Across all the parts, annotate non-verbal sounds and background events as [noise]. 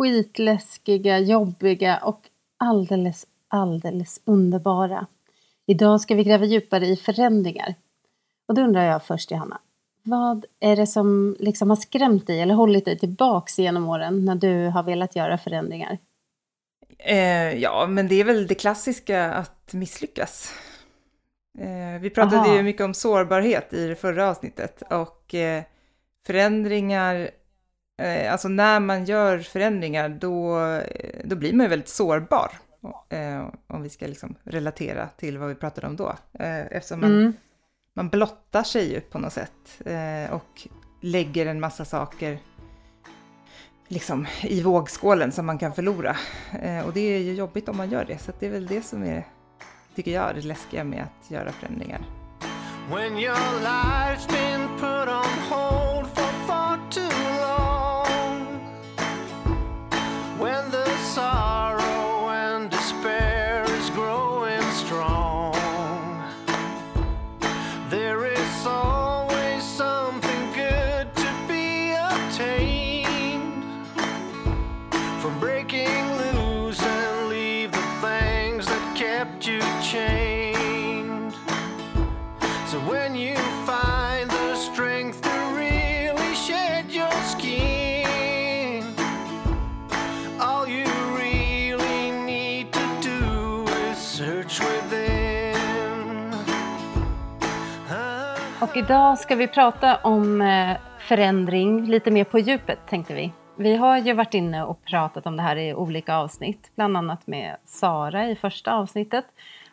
skitläskiga, jobbiga och alldeles, alldeles underbara. Idag ska vi gräva djupare i förändringar. Och då undrar jag först, Johanna, vad är det som liksom har skrämt dig eller hållit dig tillbaks genom åren när du har velat göra förändringar? Eh, ja, men det är väl det klassiska att misslyckas. Eh, vi pratade Aha. ju mycket om sårbarhet i det förra avsnittet och eh, förändringar, alltså när man gör förändringar då, då blir man ju väldigt sårbar. Eh, om vi ska liksom relatera till vad vi pratade om då. Eh, eftersom man, mm. man blottar sig ju på något sätt och lägger en massa saker liksom i vågskålen som man kan förlora. Eh, och det är ju jobbigt om man gör det, så det är väl det som är, tycker jag, det läskiga med att göra förändringar. Och idag ska vi prata om eh, förändring lite mer på djupet tänkte vi. Vi har ju varit inne och pratat om det här i olika avsnitt, bland annat med Sara i första avsnittet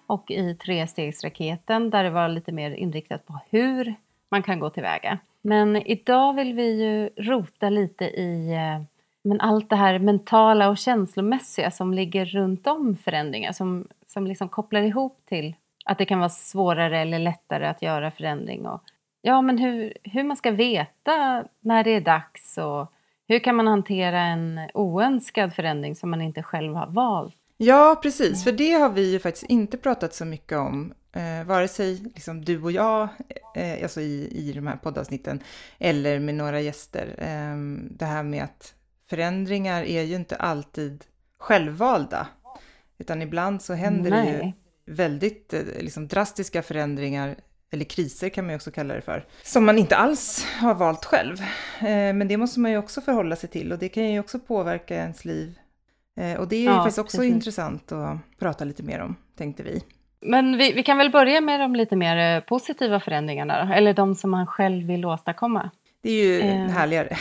och i trestegsraketen där det var lite mer inriktat på hur man kan gå tillväga. Men idag vill vi ju rota lite i eh, men allt det här mentala och känslomässiga som ligger runt om förändringar som, som liksom kopplar ihop till att det kan vara svårare eller lättare att göra förändring. Och, ja, men hur, hur man ska veta när det är dags och hur kan man hantera en oönskad förändring som man inte själv har valt. Ja, precis, för det har vi ju faktiskt inte pratat så mycket om, eh, vare sig liksom du och jag, eh, alltså i, i de här poddavsnitten, eller med några gäster. Eh, det här med att förändringar är ju inte alltid självvalda, utan ibland så händer Nej. det ju väldigt eh, liksom, drastiska förändringar eller kriser kan man ju också kalla det för, som man inte alls har valt själv. Eh, men det måste man ju också förhålla sig till och det kan ju också påverka ens liv Eh, och det är ja, faktiskt också precis. intressant att prata lite mer om, tänkte vi. Men vi, vi, kan väl börja med de lite mer positiva förändringarna? Eller de som man själv vill åstadkomma? Det är ju eh. härligare.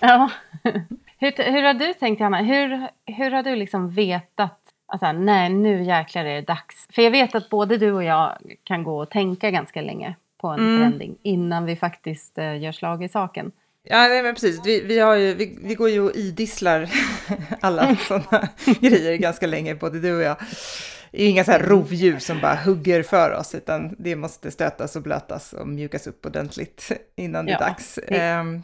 ja. [laughs] hur, hur har du tänkt, Hanna? Hur, hur har du liksom vetat Alltså, nej, nu jäklar är det dags. För jag vet att både du och jag kan gå och tänka ganska länge på en mm. förändring innan vi faktiskt uh, gör slag i saken. Ja, nej, men precis. Vi, vi, har ju, vi, vi går ju och idisslar [laughs] alla [laughs] sådana grejer ganska länge, både du och jag. Det är inga så här rovdjur som bara hugger för oss, utan det måste stötas och blötas och mjukas upp ordentligt innan det är dags. Det, um,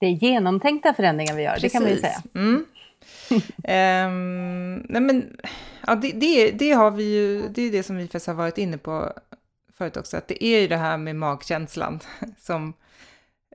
det är genomtänkta förändringar vi gör, precis. det kan man ju säga. Mm um, [laughs] nej men, ja, det, det, det, har vi ju, det är det som vi faktiskt har varit inne på förut också, att det är ju det här med magkänslan [laughs] som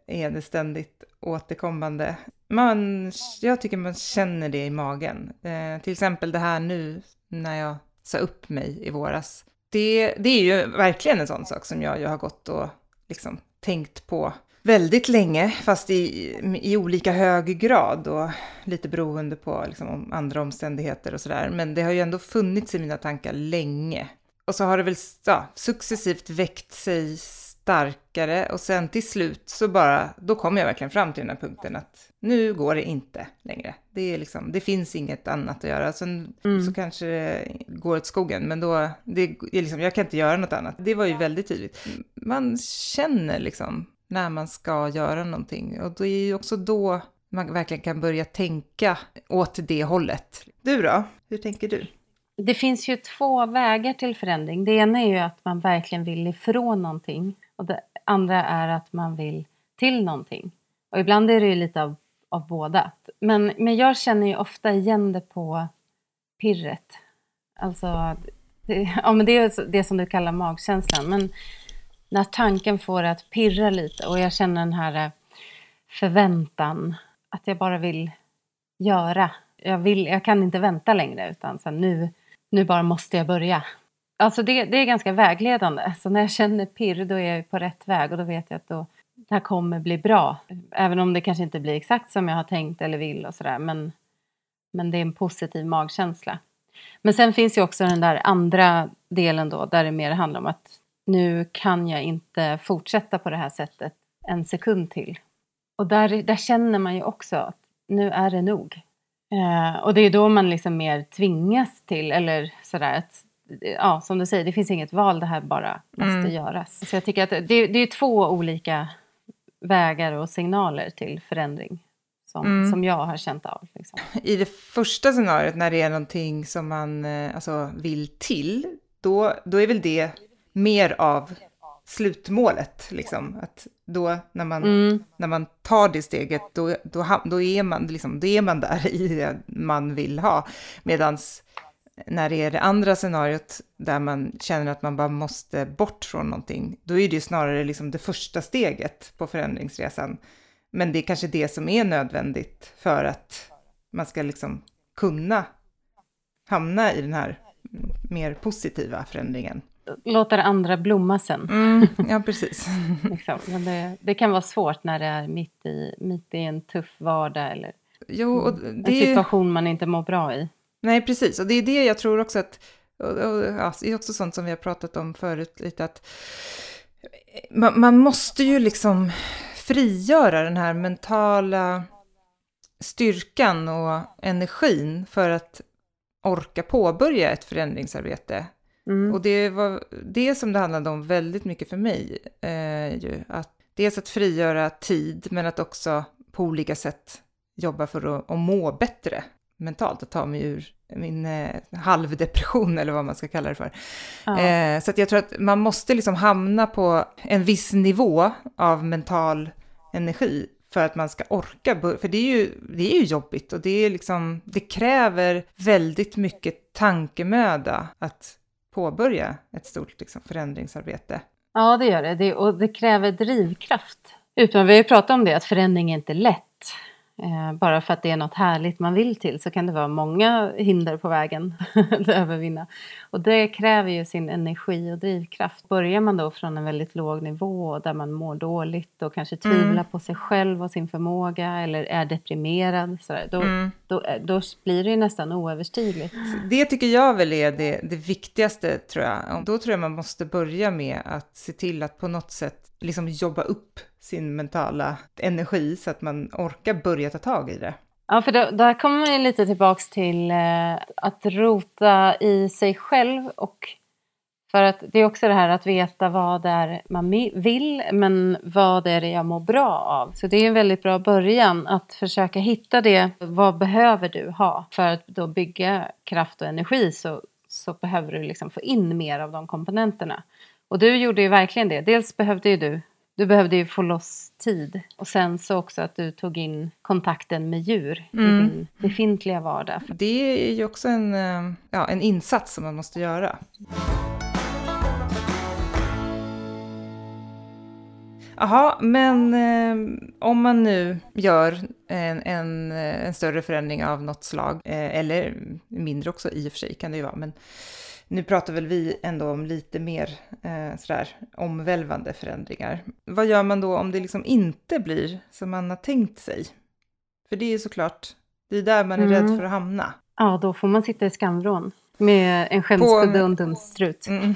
är det ständigt återkommande. Man, jag tycker man känner det i magen. Eh, till exempel det här nu när jag sa upp mig i våras. Det, det är ju verkligen en sån sak som jag, jag har gått och liksom tänkt på väldigt länge, fast i, i olika hög grad och lite beroende på liksom, andra omständigheter och sådär. Men det har ju ändå funnits i mina tankar länge. Och så har det väl ja, successivt väckt sig starkare och sen till slut så bara, då kommer jag verkligen fram till den här punkten att nu går det inte längre. Det, är liksom, det finns inget annat att göra. Sen mm. så kanske det går åt skogen, men då, det är liksom, jag kan inte göra något annat. Det var ju väldigt tydligt. Man känner liksom när man ska göra någonting och det är ju också då man verkligen kan börja tänka åt det hållet. Du då? Hur tänker du? Det finns ju två vägar till förändring. Det ena är ju att man verkligen vill ifrån någonting. Och det andra är att man vill till någonting. Och ibland är det ju lite av, av båda. Men, men jag känner ju ofta igen det på pirret. Alltså, det, [laughs] ja, men det är det som du kallar magkänslan. Men när tanken får att pirra lite och jag känner den här eh, förväntan. Att jag bara vill göra. Jag, vill, jag kan inte vänta längre utan så nu, nu bara måste jag börja. Alltså det, det är ganska vägledande. Så när jag känner pirr då är jag på rätt väg och då vet jag att då, det här kommer bli bra. Även om det kanske inte blir exakt som jag har tänkt eller vill och sådär. Men, men det är en positiv magkänsla. Men sen finns ju också den där andra delen då där det mer handlar om att nu kan jag inte fortsätta på det här sättet en sekund till. Och där, där känner man ju också att nu är det nog. Eh, och det är då man liksom mer tvingas till, eller sådär, att, ja som du säger, det finns inget val, det här bara måste mm. göras. Så jag tycker att det, det är två olika vägar och signaler till förändring som, mm. som jag har känt av. Liksom. I det första scenariot när det är någonting som man eh, alltså, vill till, då, då är väl det mer av slutmålet. Liksom. Att då när man, mm. när man tar det steget, då, då, då, är man, liksom, då är man där [laughs] i det man vill ha. Medan när det är det andra scenariot där man känner att man bara måste bort från någonting, då är det ju snarare liksom det första steget på förändringsresan. Men det är kanske det som är nödvändigt för att man ska liksom kunna hamna i den här mer positiva förändringen. Låta det andra blomma sen. Mm, ja, precis. [laughs] liksom. Men det, det, kan vara svårt när det är mitt i, mitt i en tuff vardag eller jo, det, en situation man inte mår bra i. Nej, precis. Och det är det jag tror också att, och, och, ja, det är också sånt som vi har pratat om förut lite, att man, man måste ju liksom frigöra den här mentala styrkan och energin för att orka påbörja ett förändringsarbete. Mm. Och det var det som det handlade om väldigt mycket för mig. Eh, ju, att dels att frigöra tid, men att också på olika sätt jobba för att, att må bättre mentalt, att ta mig ur min eh, halvdepression eller vad man ska kalla det för. Ja. Eh, så att jag tror att man måste liksom hamna på en viss nivå av mental energi för att man ska orka, för det är ju, det är ju jobbigt och det, är liksom, det kräver väldigt mycket tankemöda att påbörja ett stort liksom, förändringsarbete. Ja, det gör det. det. Och det kräver drivkraft. Utan vi har ju pratat om det, att förändring är inte lätt. Eh, bara för att det är något härligt man vill till så kan det vara många hinder på vägen [laughs] att övervinna. Och det kräver ju sin energi och drivkraft. Börjar man då från en väldigt låg nivå där man mår dåligt och kanske tvivlar mm. på sig själv och sin förmåga eller är deprimerad så där, då, mm. då, eh, då, blir det ju nästan oöverstigligt. Det tycker jag väl är det, det viktigaste tror jag. Då tror jag man måste börja med att se till att på något sätt liksom jobba upp sin mentala energi så att man orkar börja ta tag i det. Ja, för då, där kommer man ju lite tillbaks till eh, att rota i sig själv och för att det är också det här att veta vad det är man vill, men vad är det jag mår bra av? Så det är en väldigt bra början att försöka hitta det. Vad behöver du ha för att då bygga kraft och energi så, så behöver du liksom få in mer av de komponenterna. Och du gjorde ju verkligen det. Dels behövde ju du du behövde ju få loss tid. Och sen så också att du tog in kontakten med djur mm. i din befintliga vardag. Det är ju också en, eh, ja, en insats som man måste göra. Jaha, men eh, om man nu gör en, en, en, större förändring av något slag, eh, eller mindre också i och för sig kan det ju vara, men nu pratar väl vi ändå om lite mer eh, sådär omvälvande förändringar. Vad gör man då om det liksom inte blir som man har tänkt sig? För det är ju såklart, det är där man är mm. rädd för att hamna. Ja, då får man sitta i skamvrån. Med en skämskudde och en dumstrut. Mm, [laughs]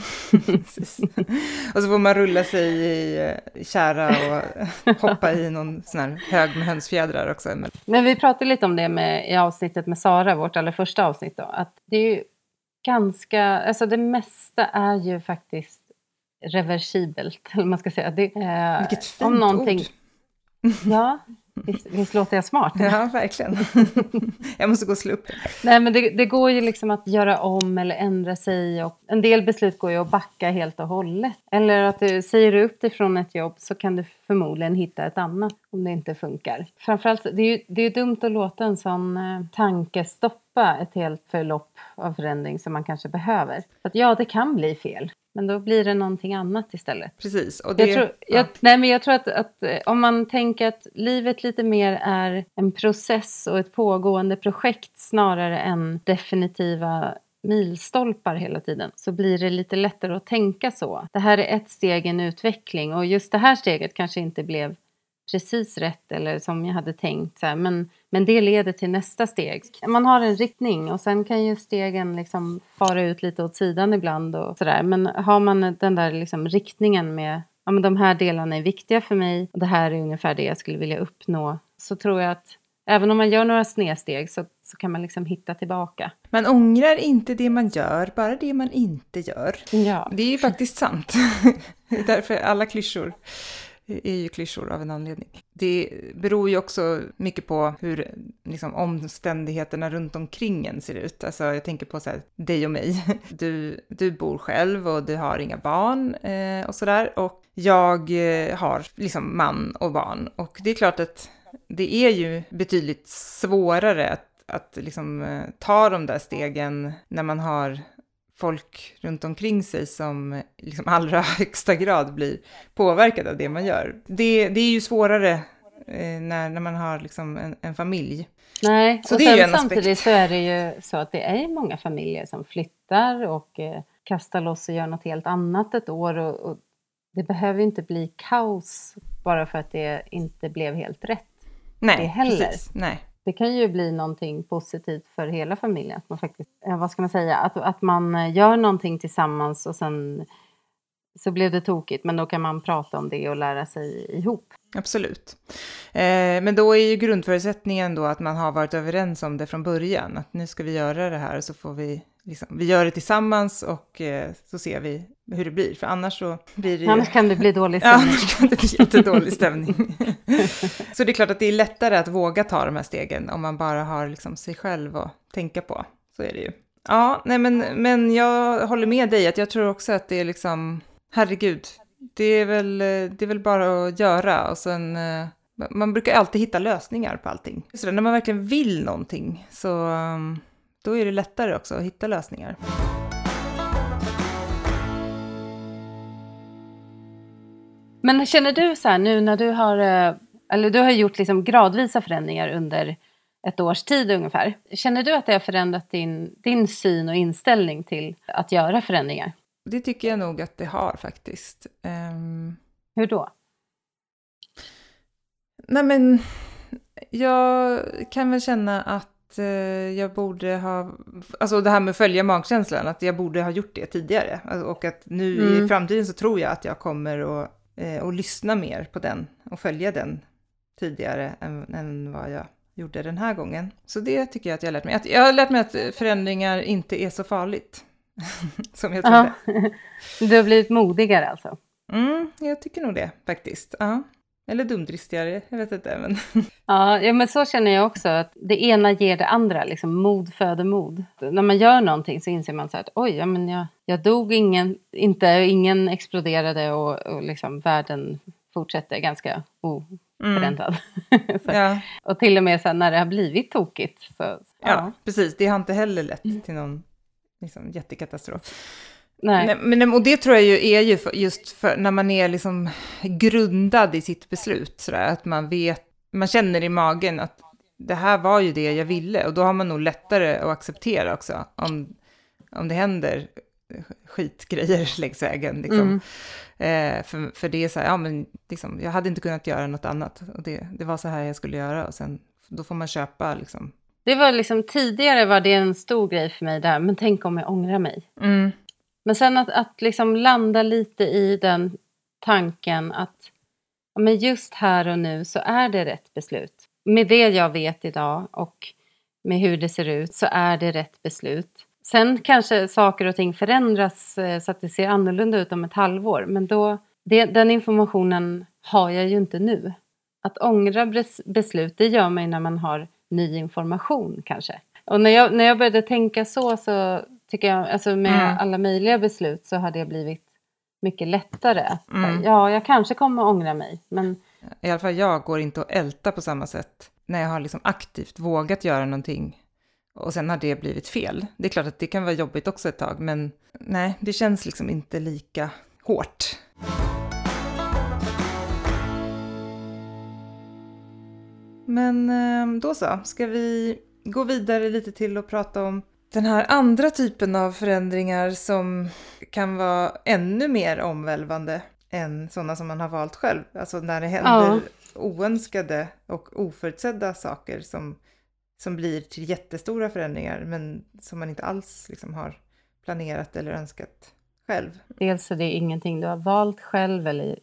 och så får man rulla sig i, i kära och [laughs] hoppa i någon sån här hög med hönsfjädrar också. Men vi pratade lite om det med, i avsnittet med Sara, vårt allra första avsnitt då. Att det är ju ganska, alltså det mesta är ju faktiskt reversibelt, eller man ska säga. Det, eh, Vilket fint om någonting, ord! Ja, [laughs] visst, visst låter jag smart? Ja, verkligen. [laughs] jag måste gå och slå upp det. Nej, men det, det, går ju liksom att göra om eller ändra sig. Och en del beslut går ju att backa helt och hållet. Eller att du säger upp dig från ett jobb så kan du förmodligen hitta ett annat om det inte funkar. Framförallt, det är ju det är dumt att låta en sån eh, tanke stoppa ett helt förlopp av förändring som man kanske behöver. Att ja, det kan bli fel. Men då blir det någonting annat istället. Precis. Och det, jag, tror, jag, ja. nej, men jag tror att, att, eh, om man tänker att livet lite mer är en process och ett pågående projekt snarare än definitiva milstolpar hela tiden så blir det lite lättare att tänka så. Det här är ett steg i en utveckling och just det här steget kanske inte blev precis rätt eller som jag hade tänkt. Så här, men, men det leder till nästa steg. Man har en riktning och sen kan ju stegen liksom fara ut lite åt sidan ibland och sådär. Men har man den där liksom riktningen med ja, men de här delarna är viktiga för mig och det här är ungefär det jag skulle vilja uppnå så tror jag att även om man gör några snedsteg så, så kan man liksom hitta tillbaka. Man ångrar inte det man gör, bara det man inte gör. Ja. Det är ju faktiskt sant. [laughs] Därför alla klyschor är ju klyschor av en anledning. Det beror ju också mycket på hur liksom, omständigheterna runt omkring en ser ut. Alltså jag tänker på så här, dig och mig. [laughs] Du, du bor själv och du har inga barn eh, och sådär. Och jag eh, har liksom man och barn. Och det är klart att det är ju betydligt svårare att, att liksom, eh, ta de där stegen när man har folk runt omkring sig som liksom allra [laughs] högsta grad blir påverkade av det man gör. Det, det är ju svårare eh, när, när man har liksom en, en familj. Nej, så och sen samtidigt så är det ju så att det är många familjer som flyttar och eh, kastar loss och gör något helt annat ett år. Och, och det behöver inte bli kaos bara för att det inte blev helt rätt. Nej, det heller. precis. Nej det kan ju bli någonting positivt för hela familjen. Att man faktiskt, eh, vad ska man säga, att, att man eh, gör någonting tillsammans och sen så blev det tokigt, men då kan man prata om det och lära sig ihop. Absolut. Eh, men då är ju grundförutsättningen då att man har varit överens om det från början, att nu ska vi göra det här så får vi liksom, vi gör det tillsammans och eh, så ser vi hur det blir. För annars så blir det ju... Annars kan det bli dålig [laughs] stämning. Ja, annars kan det bli jättedålig stämning. [laughs] så det är klart att det är lättare att våga ta de här stegen om man bara har liksom sig själv att tänka på. Så är det ju. Ja, nej men, men jag håller med dig att jag tror också att det är liksom, herregud, det är väl, det är väl bara att göra och sen eh, man brukar alltid hitta lösningar på allting. Så när man verkligen vill någonting så då är det lättare också att hitta lösningar. Men känner du så här nu när du har, eh, eller du har gjort liksom gradvisa förändringar under ett års tid ungefär. Känner du att det har förändrat din, din syn och inställning till att göra förändringar? Det tycker jag nog att det har faktiskt. Um... Hur då? Nej men, jag kan väl känna att jag borde ha, alltså det här med att följa magkänslan, att jag borde ha gjort det tidigare. Alltså, och att nu mm. i framtiden så tror jag att jag kommer att, eh, att lyssna mer på den och följa den tidigare än, än vad jag gjorde den här gången. Så det tycker jag att jag har lärt mig. Att jag har lärt mig att förändringar inte är så farligt. [laughs] som jag trodde. Ja. Du har blivit modigare alltså? Mm, jag tycker nog det faktiskt. Ja. Eller dumdristigare, jag vet inte. Men... [laughs] Ja, ja, men så känner jag också. att Det ena ger det andra. Liksom, mod föder mod. När man gör någonting så inser man så att oj, ja, men jag, jag dog ingen, inte, ingen exploderade och, och liksom, världen fortsätter ganska oförändrad. Mm. [laughs] ja. Och till och med så när det har blivit tokigt. Så, ja. ja, precis. Det har inte heller lett till någon liksom, jättekatastrof. Nej. Nej. men, och det tror jag ju är ju för, just för när man är liksom grundad i sitt beslut, sådär, att man vet, man känner i magen att det här var ju det jag ville och då har man nog lättare att acceptera också om, om det händer skitgrejer [laughs] längs vägen. Liksom. Mm. Eh, för, för det är så här, ja men liksom, jag hade inte kunnat göra något annat och det, det var så här jag skulle göra och sen då får man köpa liksom. Det var liksom tidigare var det en stor grej för mig där, men tänk om jag ångrar mig. Mm. Men sen att, att liksom landa lite i den tanken att ja, men just här och nu så är det rätt beslut. Med det jag vet idag och med hur det ser ut så är det rätt beslut. Sen kanske saker och ting förändras eh, så att det ser annorlunda ut om ett halvår. Men då, det, den informationen har jag ju inte nu. Att ångra beslut, det gör man ju när man har ny information kanske. Och när jag, när jag började tänka så så tycker jag, alltså med mm. alla möjliga beslut så har det blivit mycket lättare. Mm. Ja, jag kanske kommer att ångra mig, men... I alla fall jag går inte att älta på samma sätt när jag har liksom aktivt vågat göra någonting och sen har det blivit fel. Det är klart att det kan vara jobbigt också ett tag, men nej, det känns liksom inte lika hårt. Men ehm, då så, ska vi gå vidare lite till och prata om den här andra typen av förändringar som kan vara ännu mer omvälvande än sådana som man har valt själv. Alltså när det händer ja. oönskade och oförutsedda saker som, som blir till jättestora förändringar men som man inte alls liksom har planerat eller önskat själv. Dels är det ingenting du har valt själv eller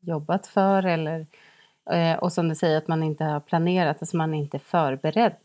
jobbat för eller eh, och som du säger att man inte har planerat, alltså man är inte förberedd.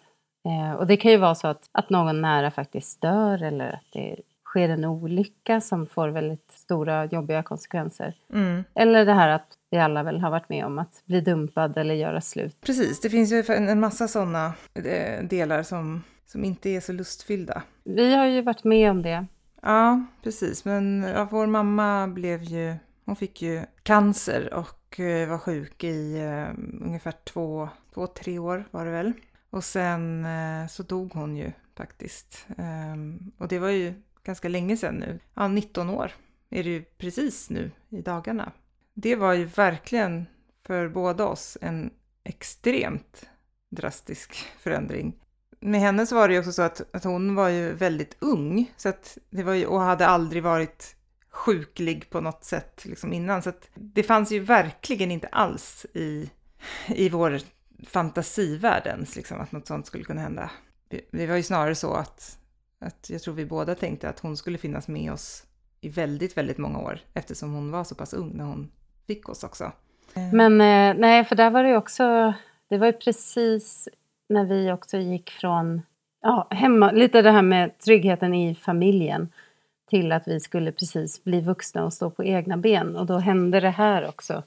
Eh, och det kan ju vara så att, att någon nära faktiskt dör eller att det sker en olycka som får väldigt stora jobbiga konsekvenser. Mm. Eller det här att vi alla väl har varit med om att bli dumpad eller göra slut. Precis, det finns ju en massa sådana eh, delar som, som inte är så lustfyllda. Vi har ju varit med om det. Ja, precis. Men ja, vår mamma blev ju, hon fick ju cancer och eh, var sjuk i uh, ungefär två, två, tre år var det väl. Och sen eh, så dog hon ju faktiskt. Ehm, och det var ju ganska länge sedan nu. Ja, 19 år är det ju precis nu i dagarna. Det var ju verkligen för båda oss en extremt drastisk förändring. Med henne så var det ju också så att, att hon var ju väldigt ung så att det var ju, och hade aldrig varit sjuklig på något sätt liksom innan. Så att det fanns ju verkligen inte alls i, i vår fantasivärld ens liksom, att något sånt skulle kunna hända. Det var ju snarare så att att jag tror vi båda tänkte att hon skulle finnas med oss i väldigt, väldigt många år eftersom hon var så pass ung när hon fick oss också. Men eh, nej, för där var det ju också, det var ju precis när vi också gick från ja, hemma, lite det här med tryggheten i familjen till att vi skulle precis bli vuxna och stå på egna ben och då hände det här också.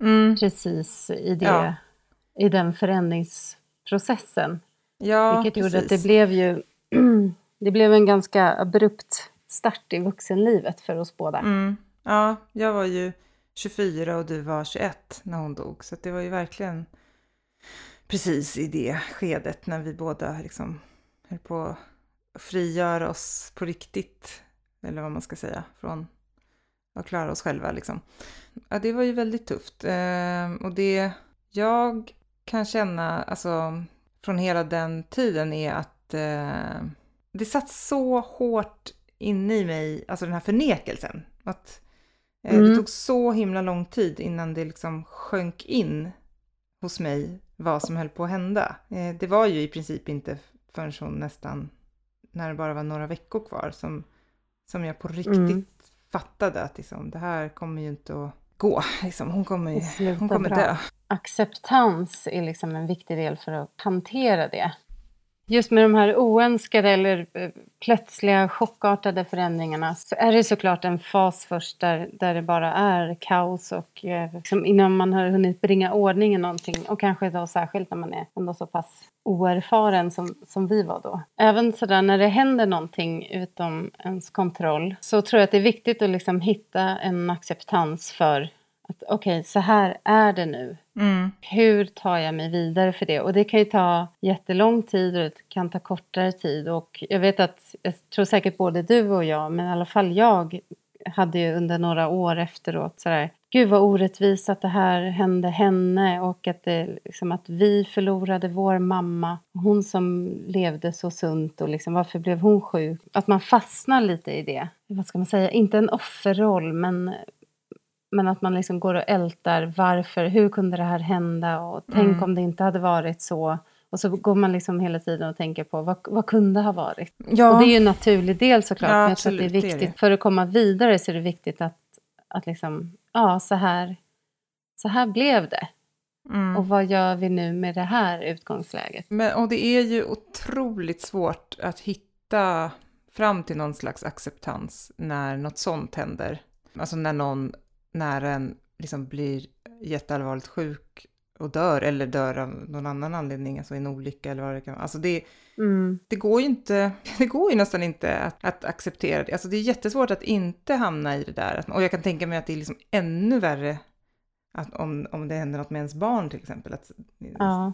Mm. Precis i, det, ja. I den förändringsprocessen. Ja, Vilket precis. gjorde att det blev ju [clears throat] det blev en ganska abrupt start i vuxenlivet för oss båda. Mm. Ja, jag var ju 24 och du var 21 när hon dog. Så det var ju verkligen precis i det skedet när vi båda liksom höll på att frigöra oss på riktigt. Eller vad man ska säga. Från att klara oss själva liksom. Ja, det var ju väldigt tufft. Eh, och det jag kan känna, alltså från hela den tiden är att eh, det satt så hårt inne i mig, alltså den här förnekelsen. Att eh, mm. det tog så himla lång tid innan det liksom sjönk in hos mig vad som höll på att hända. Eh, det var ju i princip inte förrän hon nästan, när det bara var några veckor kvar, som, som jag på riktigt mm. fattade att liksom, det här kommer ju inte att gå. [laughs] Liksom, hon kommer, hon kommer dö. Acceptans är liksom en viktig del för att hantera det. Just med de här oönskade eller eh, plötsliga chockartade förändringarna så är det såklart en fas först där, där det bara är kaos och eh, liksom innan man har hunnit bringa ordning i någonting och kanske då särskilt när man är ändå så pass oerfaren som, som vi var då. Även sådär när det händer någonting utom ens kontroll så tror jag att det är viktigt att liksom hitta en acceptans för att okej, okay, så här är det nu. Mm. Hur tar jag mig vidare för det? Och det kan ju ta jättelång tid och det kan ta kortare tid. Och jag vet att, jag tror säkert både du och jag, men i alla fall jag hade ju under några år efteråt sådär, gud vad orättvist att det här hände henne och att, det, liksom, att vi förlorade vår mamma. Hon som levde så sunt och liksom, varför blev hon sjuk? Att man fastnar lite i det. Vad ska man säga? Inte en offerroll men men att man liksom går och ältar varför, hur kunde det här hända och tänk mm. om det inte hade varit så. Och så går man liksom hela tiden och tänker på vad, vad kunde ha varit. Ja. Och det är ju en naturlig del såklart. Ja, men jag tror att det är viktigt, det är det. för att komma vidare så är det viktigt att, att liksom, ja så här, så här blev det. Mm. Och vad gör vi nu med det här utgångsläget? Men, och det är ju otroligt svårt att hitta fram till någon slags acceptans när något sånt händer. Alltså när någon när en liksom blir jätteallvarligt sjuk och dör eller dör av någon annan anledning, alltså en olycka eller vad det kan vara. Alltså det, mm. det går ju inte, [laughs] det går ju nästan inte att, att, acceptera det. Alltså det är jättesvårt att inte hamna i det där. Och jag kan tänka mig att det är liksom ännu värre att om, om det händer något med ens barn till exempel. Att, ja.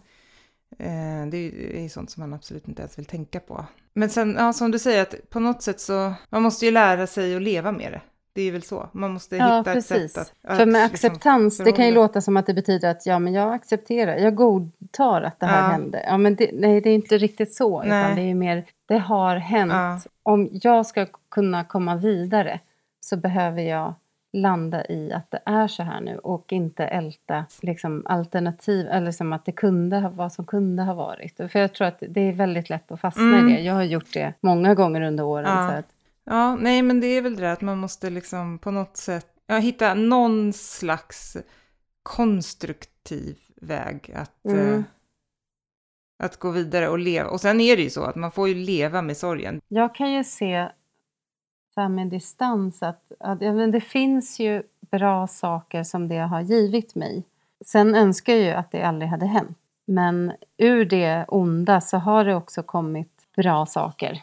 Eh, det är ju sånt som man absolut inte ens vill tänka på. Men sen, ja, som du säger, att på något sätt så, man måste ju lära sig att leva med det. Det är väl så, man måste ja, hitta precis. ett sätt att... För med att liksom acceptans, det kan ju låta som att det betyder att ja, men jag accepterar, jag godtar att det här Ja. hände. Ja, men det, nej, det är inte riktigt så, Nej. utan det är mer, det har hänt. Ja. Om jag ska kunna komma vidare så behöver jag landa i att det är så här nu och inte älta liksom, alternativ, eller som att det kunde ha, vad som kunde ha varit. För jag tror att det är väldigt lätt att fastna Mm. i det. Jag har gjort det många gånger under åren. Ja. Så att, Ja, nej men det är väl det att man måste liksom på något sätt ja, hitta någon slags konstruktiv väg att, Mm. eh, att gå vidare och leva. Och sen är det ju så att man får ju leva med sorgen. Jag kan ju se så här med distans att, att ja, men det finns ju bra saker som det har givit mig. Sen önskar jag ju att det aldrig hade hänt. Men ur det onda så har det också kommit bra saker.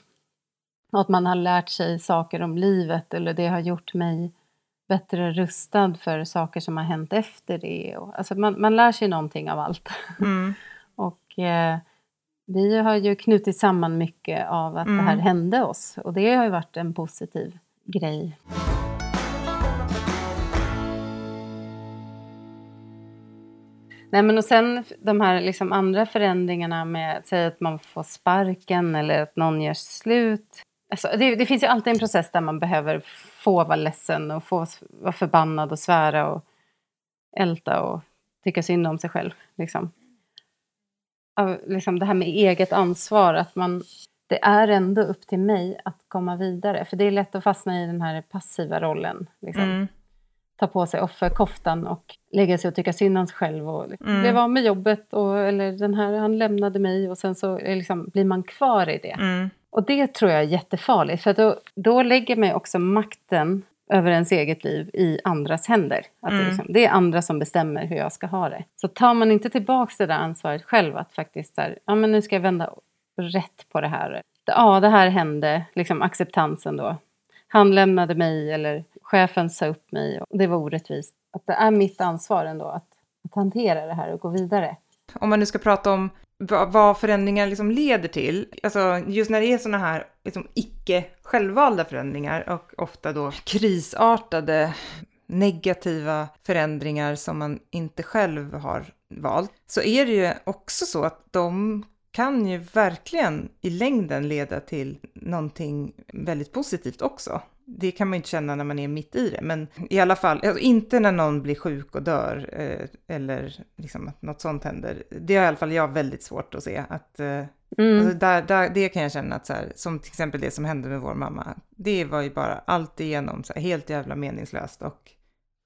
Och att man har lärt sig saker om livet eller det har gjort mig bättre rustad för saker som har hänt efter det. Och, alltså man, man lär sig någonting av allt. Mm. [laughs] Och eh, vi har ju knutit samman mycket av att Mm. det här hände oss. Och det har ju varit en positiv grej. Nej men och sen de här liksom andra förändringarna med, säg att man får sparken eller att någon gör slut. Alltså, det, det finns ju alltid en process där man behöver få vara ledsen och få vara förbannad och svära och älta och tycka synd om sig själv. Liksom. Av, liksom det här med eget ansvar, att man, det är ändå upp till mig att komma vidare. För det är lätt att fastna i den här passiva rollen. Liksom. Mm. Ta på sig offerkoftan och lägga sig och tycka synd om sig själv. Och Mm. blev av med jobbet, och, eller den här, han lämnade mig och sen så liksom, blir man kvar i det. Mm. Och det tror jag är jättefarligt, för då, då lägger man också makten över ens eget liv i andras händer. Att det, är Mm. liksom, det är andra som bestämmer hur jag ska ha det. Så tar man inte tillbaka det där ansvaret själv, att faktiskt där, ja men nu ska jag vända rätt på det här. Ja, det här hände, liksom acceptansen då. Han lämnade mig eller chefen sa upp mig och det var orättvist. Att det är mitt ansvar ändå att, att hantera det här och gå vidare. Om man nu ska prata om vad, förändringar liksom leder till, alltså just när det är sådana här liksom icke självvalda förändringar och ofta då krisartade negativa förändringar som man inte själv har valt, så är det ju också så att de kan ju verkligen i längden leda till någonting väldigt positivt också. Det kan man ju inte känna när man är mitt i det, men i alla fall, alltså inte när någon blir sjuk och dör eh, eller liksom att något sånt händer. Det har i alla fall jag väldigt svårt att se. Att, eh, Mm. alltså där, där, det kan jag känna att så här, som till exempel det som hände med vår mamma, det var ju bara allt igenom så här, helt jävla meningslöst och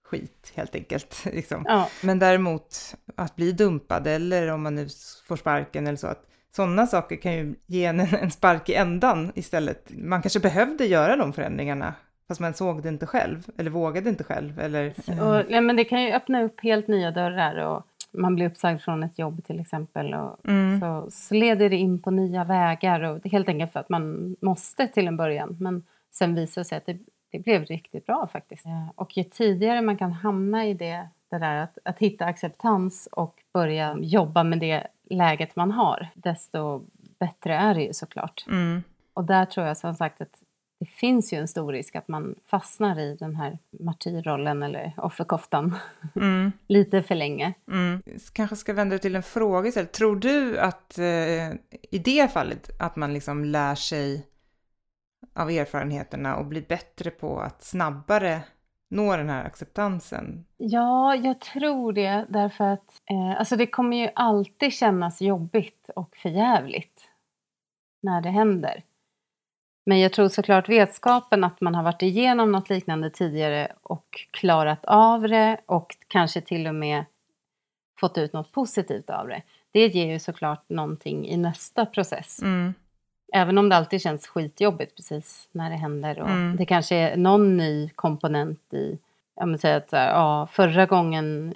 skit helt enkelt. [laughs] Liksom. Ja, Men däremot att bli dumpad eller om man nu får sparken eller så, att sådana saker kan ju ge en en spark i ändan istället. Man kanske behövde göra de förändringarna, fast man såg det inte själv, eller vågade inte själv. Eller, Och, ja, men det kan ju öppna upp helt nya dörrar. Och man blir uppsagd från ett jobb till exempel. Och Mm. så, så leder det in på nya vägar. Och det är helt enkelt för att man måste till en början. Men sen visar det sig att det, det blev riktigt bra faktiskt. Och ju tidigare man kan hamna i det, det där att, att hitta acceptans och börja jobba med det läget man har, desto bättre är det ju såklart. Mm. Och där tror jag som sagt att det finns ju en stor risk att man fastnar i den här martyrrollen eller offerkoftan Mm. [laughs] lite för länge. Mm. Kanske ska vända till en fråga istället. Tror du att eh, i det fallet att man liksom lär sig av erfarenheterna och blir bättre på att snabbare nå den här acceptansen? Ja, jag tror det därför att eh, alltså det kommer ju alltid kännas jobbigt och förjävligt när det händer. Men jag tror såklart vetskapen att man har varit igenom något liknande tidigare och klarat av det och kanske till och med fått ut något positivt av det. Det ger ju såklart någonting i nästa process. Mm. Även om det alltid känns skitjobbigt precis när det händer. Och Mm. Det kanske är någon ny komponent i, jag vill säga att så här, ja, förra gången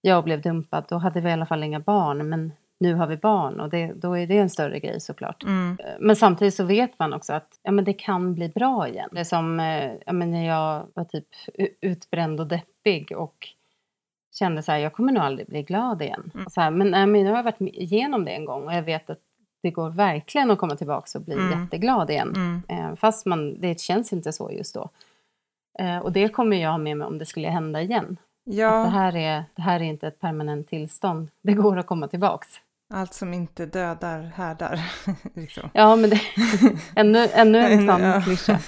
jag blev dumpad då hade vi i alla fall inga barn. Men nu har vi barn och det, då är det en större grej såklart. Mm. Men samtidigt så vet man också att ja, men det kan bli bra igen. Det är som eh, ja, men när jag var typ utbränd och deppig och kände så här, jag kommer nog aldrig bli glad igen. Mm. Så här, men, men nu har jag varit igenom det en gång och jag vet att det går verkligen att komma tillbaka och bli mm. jätteglad igen. Mm. Eh, fast man, det känns inte så just då. Eh, och det kommer jag ha med mig om det skulle hända igen. Ja. det, här är, det här är inte ett permanent tillstånd. Det går att komma tillbaks. Allt som inte dödar härdar. [laughs] liksom. Ja, men det, [laughs] ännu, ännu en sån ja. klyscha.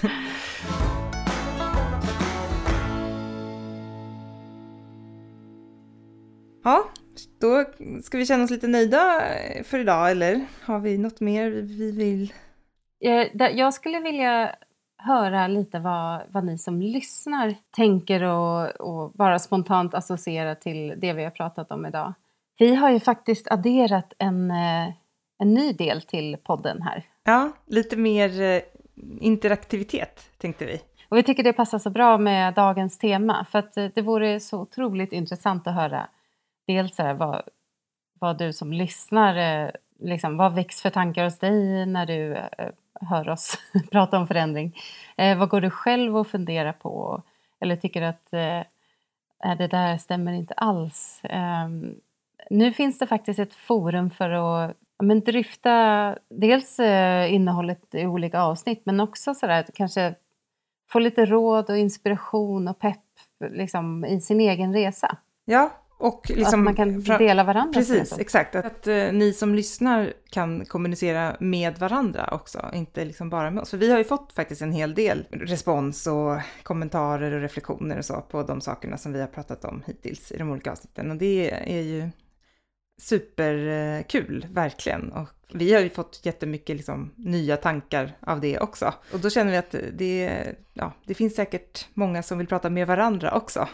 Ja, då ska vi känna oss lite nöjda för idag, eller har vi något mer vi vill? Jag skulle vilja höra lite vad, vad ni som lyssnar tänker och, och bara spontant associera till det vi har pratat om idag. Vi har ju faktiskt adderat en, eh, en ny del till podden här. Ja, lite mer eh, interaktivitet tänkte vi. Och vi tycker det passar så bra med dagens tema för att eh, det vore så otroligt intressant att höra dels här, vad, vad du som lyssnar, eh, liksom, vad väcks för tankar hos dig när du eh, hör oss [laughs] prata om förändring. Eh, vad går du själv och funderar på? Eller tycker att eh, äh, det där stämmer inte alls? Eh, nu finns det faktiskt ett forum för att men, dryfta dels eh, innehållet i olika avsnitt men också sådär kanske få lite råd och inspiration och pepp liksom, i sin egen resa. Ja, och liksom, att man kan dela varandra. Precis, exakt. Att, att uh, ni som lyssnar kan kommunicera med varandra också, inte liksom bara med oss. För vi har ju fått faktiskt en hel del respons och kommentarer och reflektioner och så på de sakerna som vi har pratat om hittills i de olika avsnitten. Och det är ju superkul, verkligen. Och vi har ju fått jättemycket liksom, nya tankar av det också. Och då känner vi att det, ja, det finns säkert många som vill prata med varandra också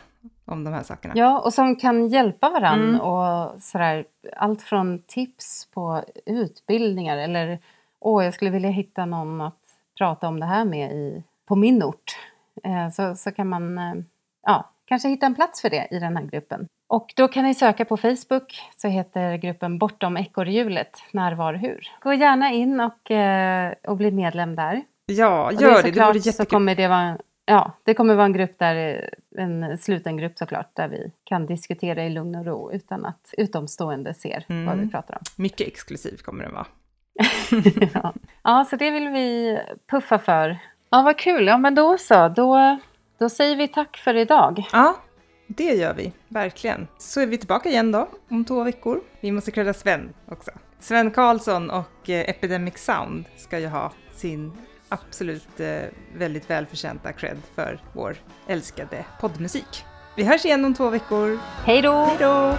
om de här sakerna. Ja, och som kan hjälpa varandra. Mm. Och sådär, allt från tips på utbildningar eller åh, jag skulle vilja hitta någon att prata om det här med i, på min ort. Eh, så, så kan man eh, ja, kanske hitta en plats för det i den här gruppen. Och då kan ni söka på Facebook så heter gruppen Bortom ekorrhjulet När, var, hur. Gå gärna in och, eh, och bli medlem där. Ja, gör det. Det, det vore jättekul. Så kommer det vara Ja, det kommer vara en grupp där, en sluten grupp såklart, där vi kan diskutera i lugn och ro utan att utomstående ser mm. vad vi pratar om. Mycket exklusiv kommer den vara. [laughs] ja. ja, så det vill vi puffa för. Ja, vad kul. Ja, men då så. Då, då säger vi tack för idag. Ja, det gör vi. Verkligen. Så är vi tillbaka igen då, om två veckor. Vi måste credda Sven också. Sven Karlsson och eh, Epidemic Sound ska ju ha sin absolut eh, väldigt välförtjänta cred för vår älskade poddmusik. Vi hörs igen om två veckor. Hej då! Hej då!